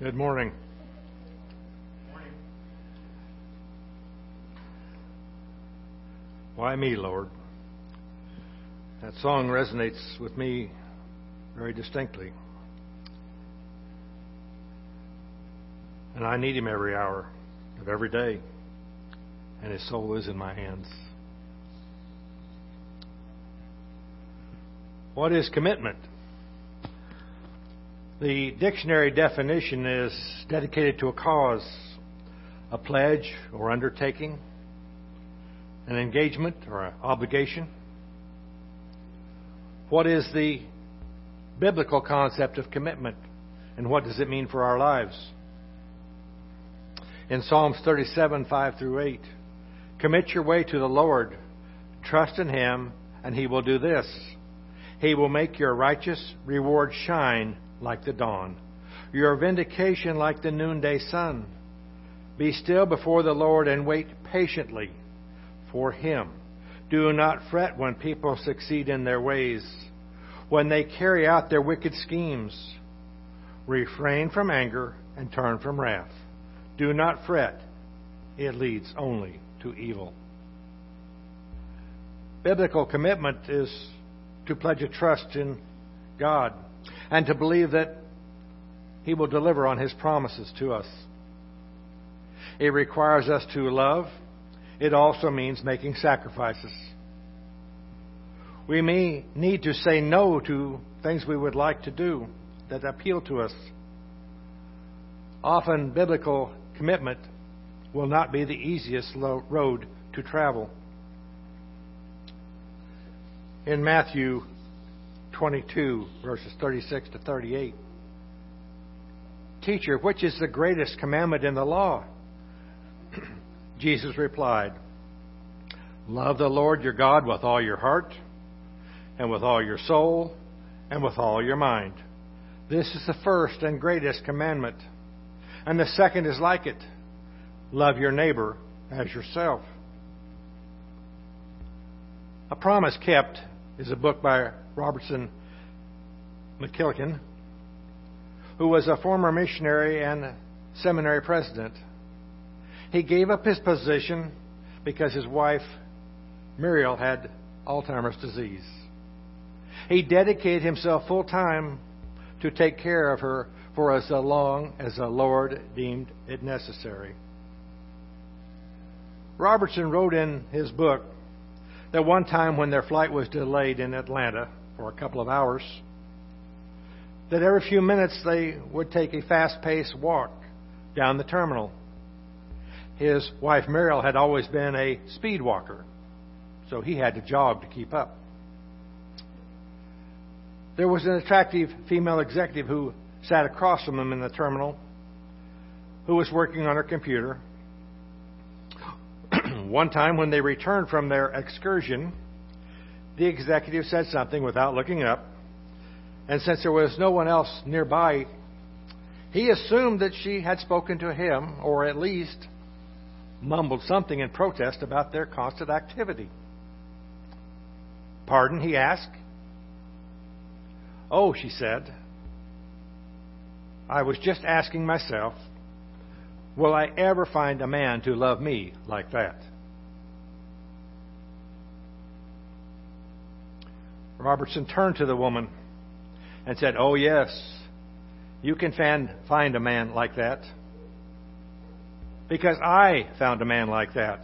Good morning. Why me, Lord? That song resonates with me very distinctly. And I need Him every hour of every day, and His soul is in my hands. What is commitment? The dictionary definition is dedicated to a cause, a pledge or undertaking, an engagement or an obligation. What is the biblical concept of commitment and what does it mean for our lives? In Psalms 37, 5 through 8, commit your way to the Lord, trust in Him, and He will do this. He will make your righteous reward shine like the dawn, your vindication like the noonday sun. Be still before the Lord and wait patiently for Him. Do not fret when people succeed in their ways, when they carry out their wicked schemes. Refrain from anger and turn from wrath. Do not fret, it leads only to evil. Biblical commitment is to pledge a trust in God and to believe that He will deliver on His promises to us. It requires us to love. It also means making sacrifices. We may need to say no to things we would like to do that appeal to us. Often, biblical commitment will not be the easiest road to travel. In Matthew 22, verses 36 to 38. Teacher, which is the greatest commandment in the law? Jesus replied, Love the Lord your God with all your heart, and with all your soul, and with all your mind. This is the first and greatest commandment. And the second is like it love your neighbor as yourself. A Promise Kept is a book by Robertson McQuilkin, who was a former missionary and seminary president. He gave up his position because his wife, Muriel, had Alzheimer's disease. He dedicated himself full time to take care of her for as long as the Lord deemed it necessary. Robertson wrote in his book that one time when their flight was delayed in Atlanta, for a couple of hours, that every few minutes they would take a fast paced walk down the terminal. His wife Muriel had always been a speed walker, so he had to jog to keep up. There was an attractive female executive who sat across from him in the terminal who was working on her computer. One time when they returned from their excursion, the executive said something without looking up, and since there was no one else nearby, he assumed that she had spoken to him, or at least mumbled something in protest about their constant activity. Pardon, he asked. Oh, she said. I was just asking myself, will I ever find a man to love me like that? Robertson turned to the woman and said, Oh, yes, you can find a man like that. Because I found a man like that.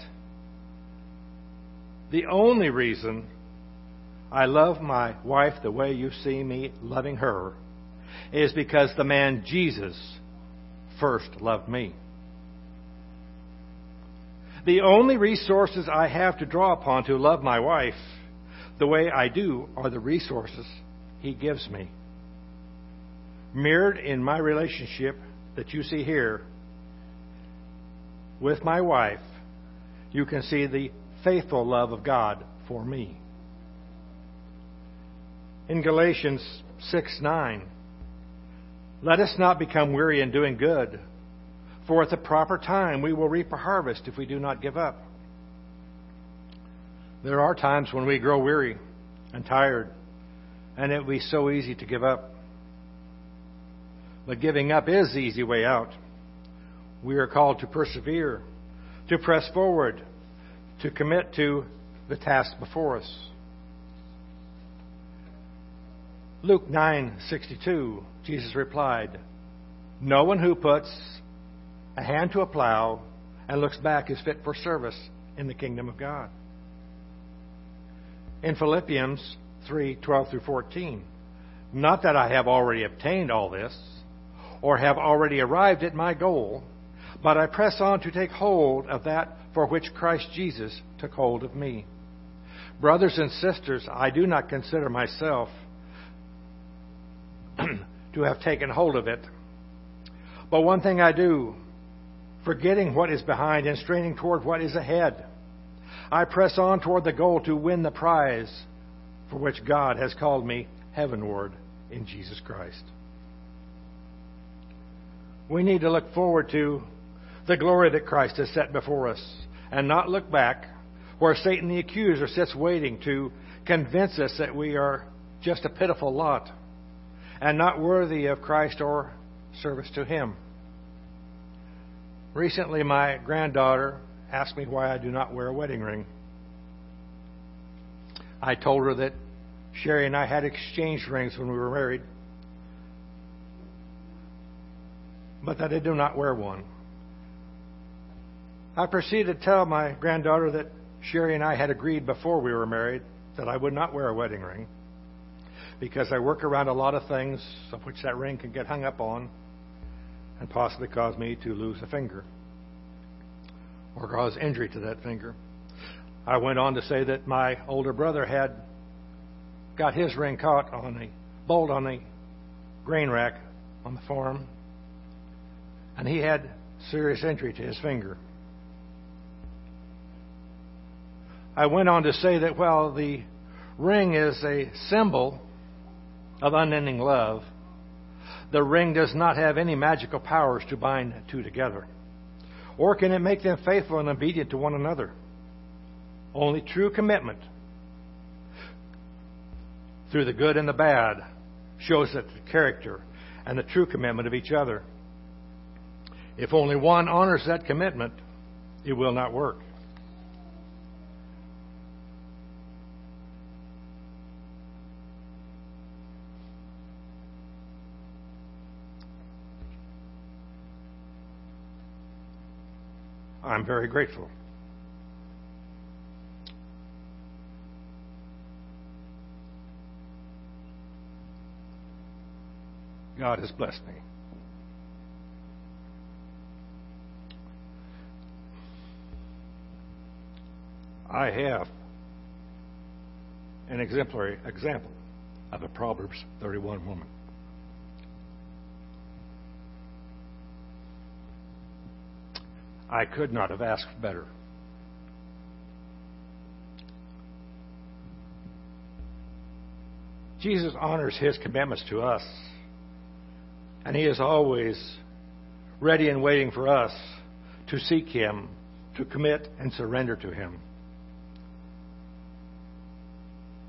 The only reason I love my wife the way you see me loving her is because the man Jesus first loved me. The only resources I have to draw upon to love my wife the way I do are the resources He gives me. Mirrored in my relationship that you see here with my wife, you can see the faithful love of God for me. In Galatians 6 9, let us not become weary in doing good, for at the proper time we will reap a harvest if we do not give up. There are times when we grow weary and tired, and it would be so easy to give up. But giving up is the easy way out. We are called to persevere, to press forward, to commit to the task before us. Luke 9:62 Jesus replied, "No one who puts a hand to a plow and looks back is fit for service in the kingdom of God." In Philippians 3:12 through 14, not that I have already obtained all this or have already arrived at my goal, but I press on to take hold of that for which Christ Jesus took hold of me. Brothers and sisters, I do not consider myself to have taken hold of it. But one thing I do, forgetting what is behind and straining toward what is ahead, I press on toward the goal to win the prize for which God has called me heavenward in Jesus Christ. We need to look forward to the glory that Christ has set before us and not look back where Satan the accuser sits waiting to convince us that we are just a pitiful lot and not worthy of Christ or service to Him. Recently, my granddaughter asked me why I do not wear a wedding ring. I told her that Sherry and I had exchanged rings when we were married, but that I do not wear one. I proceeded to tell my granddaughter that Sherry and I had agreed before we were married that I would not wear a wedding ring because I work around a lot of things of which that ring can get hung up on and possibly cause me to lose a finger or cause injury to that finger. I went on to say that my older brother had got his ring caught on a bolt on the grain rack on the farm, and he had serious injury to his finger. I went on to say that while the ring is a symbol of unending love, the ring does not have any magical powers to bind two together. Or can it make them faithful and obedient to one another? Only true commitment through the good and the bad shows that the character and the true commitment of each other. If only one honors that commitment, it will not work. I'm very grateful. God has blessed me. I have an exemplary example of a Proverbs 31 woman. I could not have asked better. Jesus honors his commandments to us, and he is always ready and waiting for us to seek him, to commit and surrender to him.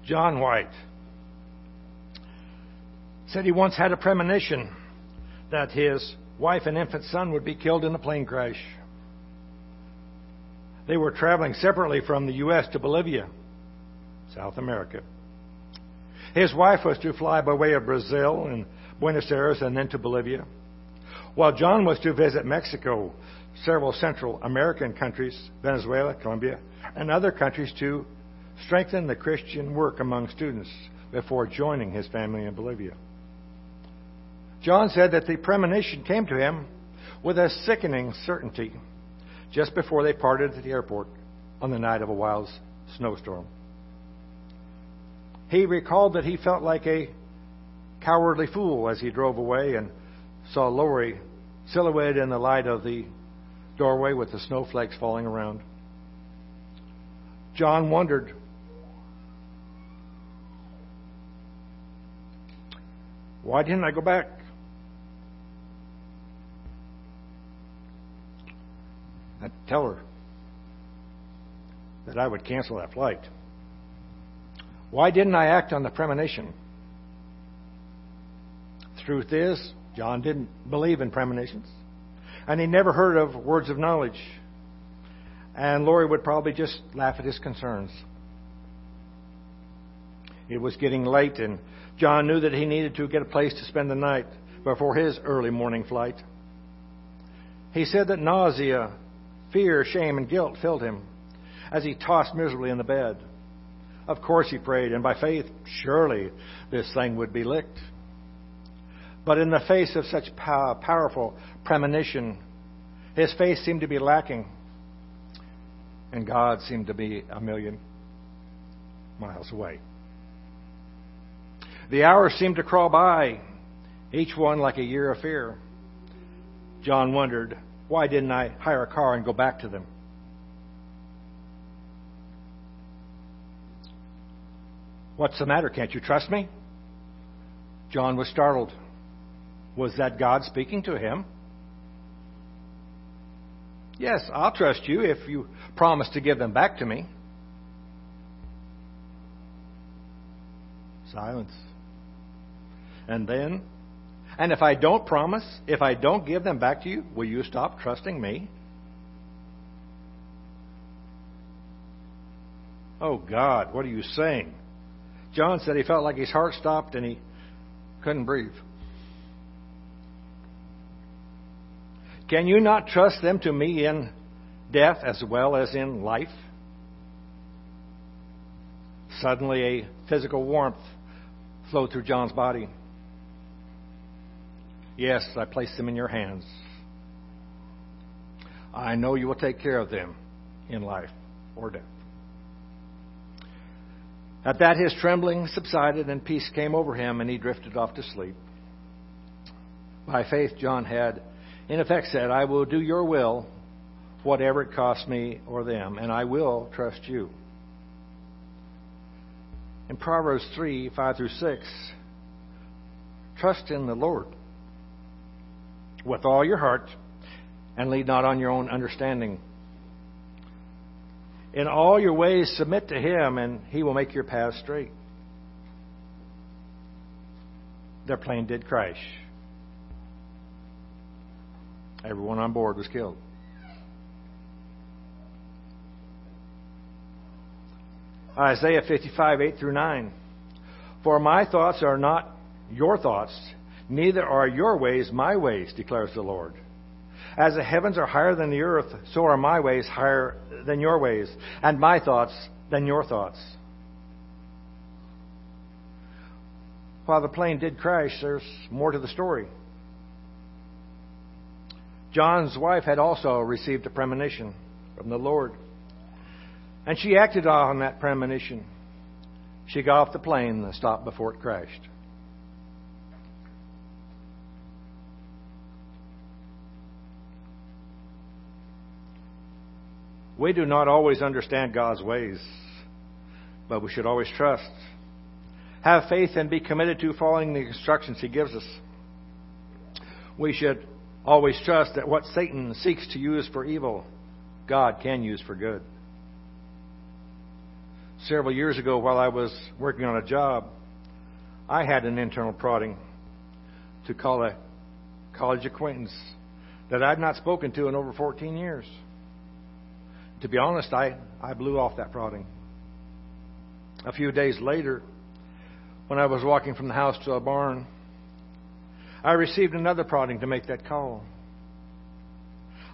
John White said he once had a premonition that his wife and infant son would be killed in a plane crash. They were traveling separately from the U.S. to Bolivia, South America. His wife was to fly by way of Brazil and Buenos Aires and then to Bolivia, while John was to visit Mexico, several Central American countries, Venezuela, Colombia, and other countries to strengthen the Christian work among students before joining his family in Bolivia. John said that the premonition came to him with a sickening certainty just before they parted at the airport on the night of a wild snowstorm. He recalled that he felt like a cowardly fool as he drove away and saw Lori silhouetted in the light of the doorway with the snowflakes falling around. John wondered why didn't I go back? I'd tell her that I would cancel that flight. Why didn't I act on the premonition? Truth is, John didn't believe in premonitions, and he never heard of words of knowledge. And Lori would probably just laugh at his concerns. It was getting late, and John knew that he needed to get a place to spend the night before his early morning flight. He said that nausea, fear, shame, and guilt filled him as he tossed miserably in the bed. Of course, he prayed, and by faith, surely this thing would be licked. But in the face of such powerful premonition, his faith seemed to be lacking, and God seemed to be a million miles away. The hours seemed to crawl by, each one like a year of fear. John wondered, why didn't I hire a car and go back to them? What's the matter? Can't you trust me? John was startled. Was that God speaking to him? Yes, I'll trust you if you promise to give them back to me. Silence. And then, and if I don't promise, if I don't give them back to you, will you stop trusting me? Oh God, what are you saying? John said he felt like his heart stopped and he couldn't breathe. Can you not trust them to me in death as well as in life? Suddenly, a physical warmth flowed through John's body. Yes, I place them in your hands. I know you will take care of them in life or death. At that, his trembling subsided and peace came over him, and he drifted off to sleep. By faith, John had, in effect, said, I will do your will, whatever it costs me or them, and I will trust you. In Proverbs 3 5 through 6, trust in the Lord with all your heart and lead not on your own understanding. In all your ways, submit to Him, and He will make your path straight. Their plane did crash. Everyone on board was killed. Isaiah 55, 8 through 9. For my thoughts are not your thoughts, neither are your ways my ways, declares the Lord. As the heavens are higher than the earth, so are my ways higher than your ways, and my thoughts than your thoughts. While the plane did crash, there's more to the story. John's wife had also received a premonition from the Lord. And she acted on that premonition. She got off the plane and stopped before it crashed. We do not always understand God's ways, but we should always trust. Have faith and be committed to following the instructions He gives us. We should always trust that what Satan seeks to use for evil, God can use for good. Several years ago, while I was working on a job, I had an internal prodding to call a college acquaintance that I'd not spoken to in over 14 years to be honest, I, I blew off that prodding. A few days later, when I was walking from the house to a barn, I received another prodding to make that call.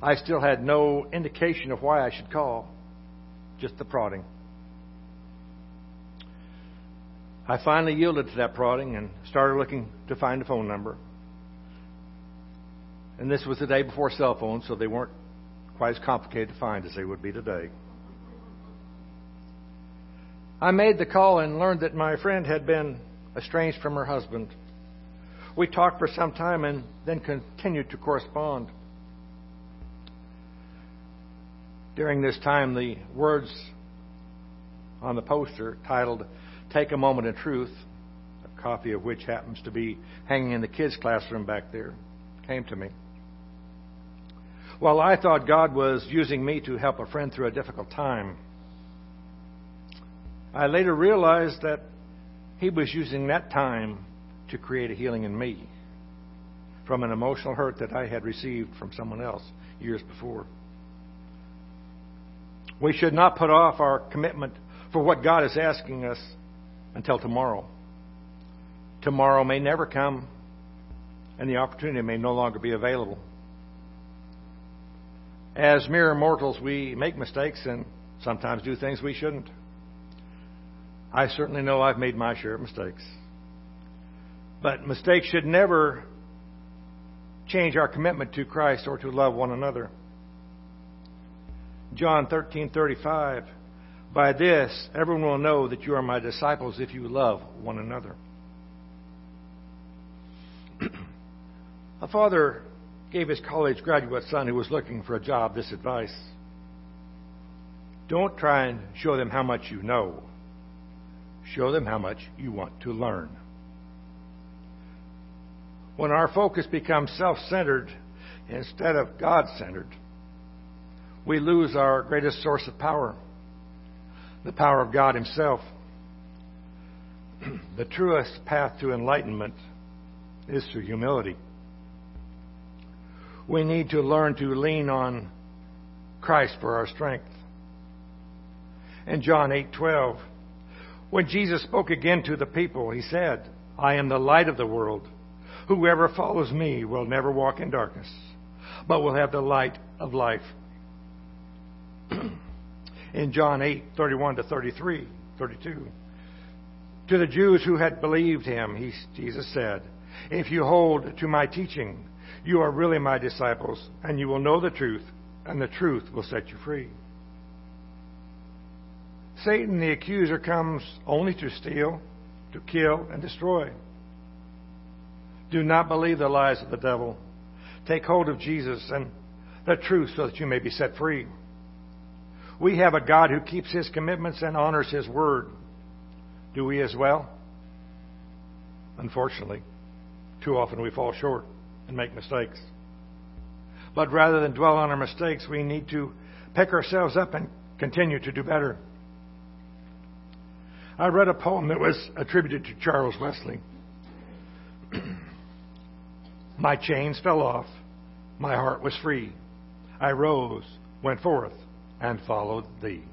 I still had no indication of why I should call, just the prodding. I finally yielded to that prodding and started looking to find a phone number. And this was the day before cell phones, so they weren't quite as complicated to find as they would be today. I made the call and learned that my friend had been estranged from her husband. We talked for some time and then continued to correspond. During this time, the words on the poster titled Take a Moment in Truth, a copy of which happens to be hanging in the kids' classroom back there, came to me. Well, I thought God was using me to help a friend through a difficult time. I later realized that He was using that time to create a healing in me. from an emotional hurt that I had received from someone else years before. We should not put off our commitment for what God is asking us until tomorrow. Tomorrow may never come, and the opportunity may no longer be available. As mere mortals, we make mistakes and sometimes do things we shouldn't. I certainly know I've made my share of mistakes. But mistakes should never change our commitment to Christ or to love one another. John 13:35 By this everyone will know that you are my disciples if you love one another. A father gave his college graduate son who was looking for a job this advice. Don't try and show them how much you know. Show them how much you want to learn. When our focus becomes self centered instead of God centered, we lose our greatest source of power the power of God Himself. the truest path to enlightenment is through humility. We need to learn to lean on Christ for our strength. In John 8:12, when Jesus spoke again to the people, he said, "I am the light of the world. Whoever follows me will never walk in darkness, but will have the light of life." in John 8:31 to 33, 32, to the Jews who had believed him, he, Jesus said, "If you hold to my teaching, you are really my disciples, and you will know the truth, and the truth will set you free." Satan, the accuser, comes only to steal, to kill, and destroy. Do not believe the lies of the devil. Take hold of Jesus and the truth so that you may be set free. We have a God who keeps his commitments and honors his word. Do we as well? Unfortunately, too often we fall short and make mistakes. But rather than dwell on our mistakes, we need to pick ourselves up and continue to do better. I read a poem that was attributed to Charles Wesley. My chains fell off. My heart was free. I rose, went forth, and followed thee.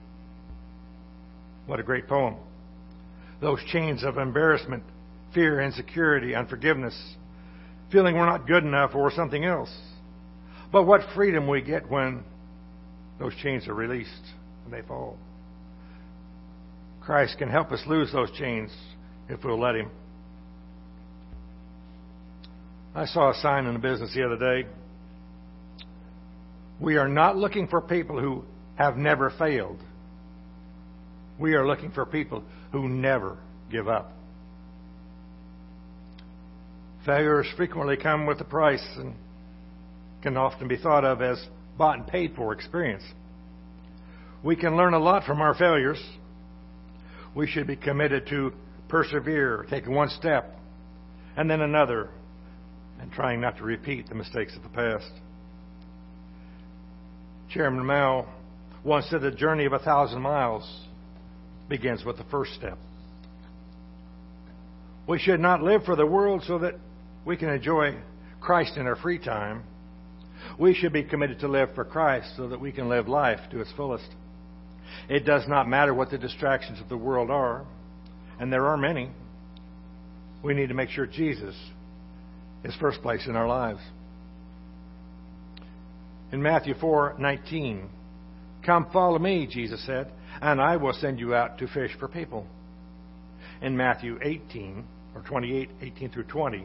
What a great poem. Those chains of embarrassment, fear, insecurity, unforgiveness, feeling we're not good enough or something else. But what freedom we get when those chains are released and they fall. Christ can help us lose those chains if we'll let Him. I saw a sign in the business the other day. We are not looking for people who have never failed. We are looking for people who never give up. Failures frequently come with a price and can often be thought of as bought and paid for experience. We can learn a lot from our failures we should be committed to persevere, taking one step and then another, and trying not to repeat the mistakes of the past. Chairman Mao once said the journey of a thousand miles begins with the first step. We should not live for the world so that we can enjoy Christ in our free time. We should be committed to live for Christ so that we can live life to its fullest. It does not matter what the distractions of the world are, and there are many. We need to make sure Jesus is first place in our lives. In Matthew 4:19, "Come follow me," Jesus said, "and I will send you out to fish for people." In Matthew 18 or 28, 18 through 20,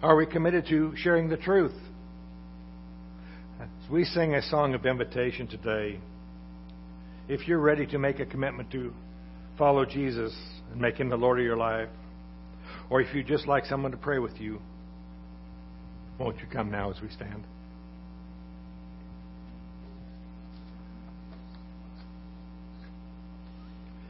Are we committed to sharing the truth? As we sing a song of invitation today, if you're ready to make a commitment to follow Jesus and make him the Lord of your life, or if you'd just like someone to pray with you, Won't you come now as we stand?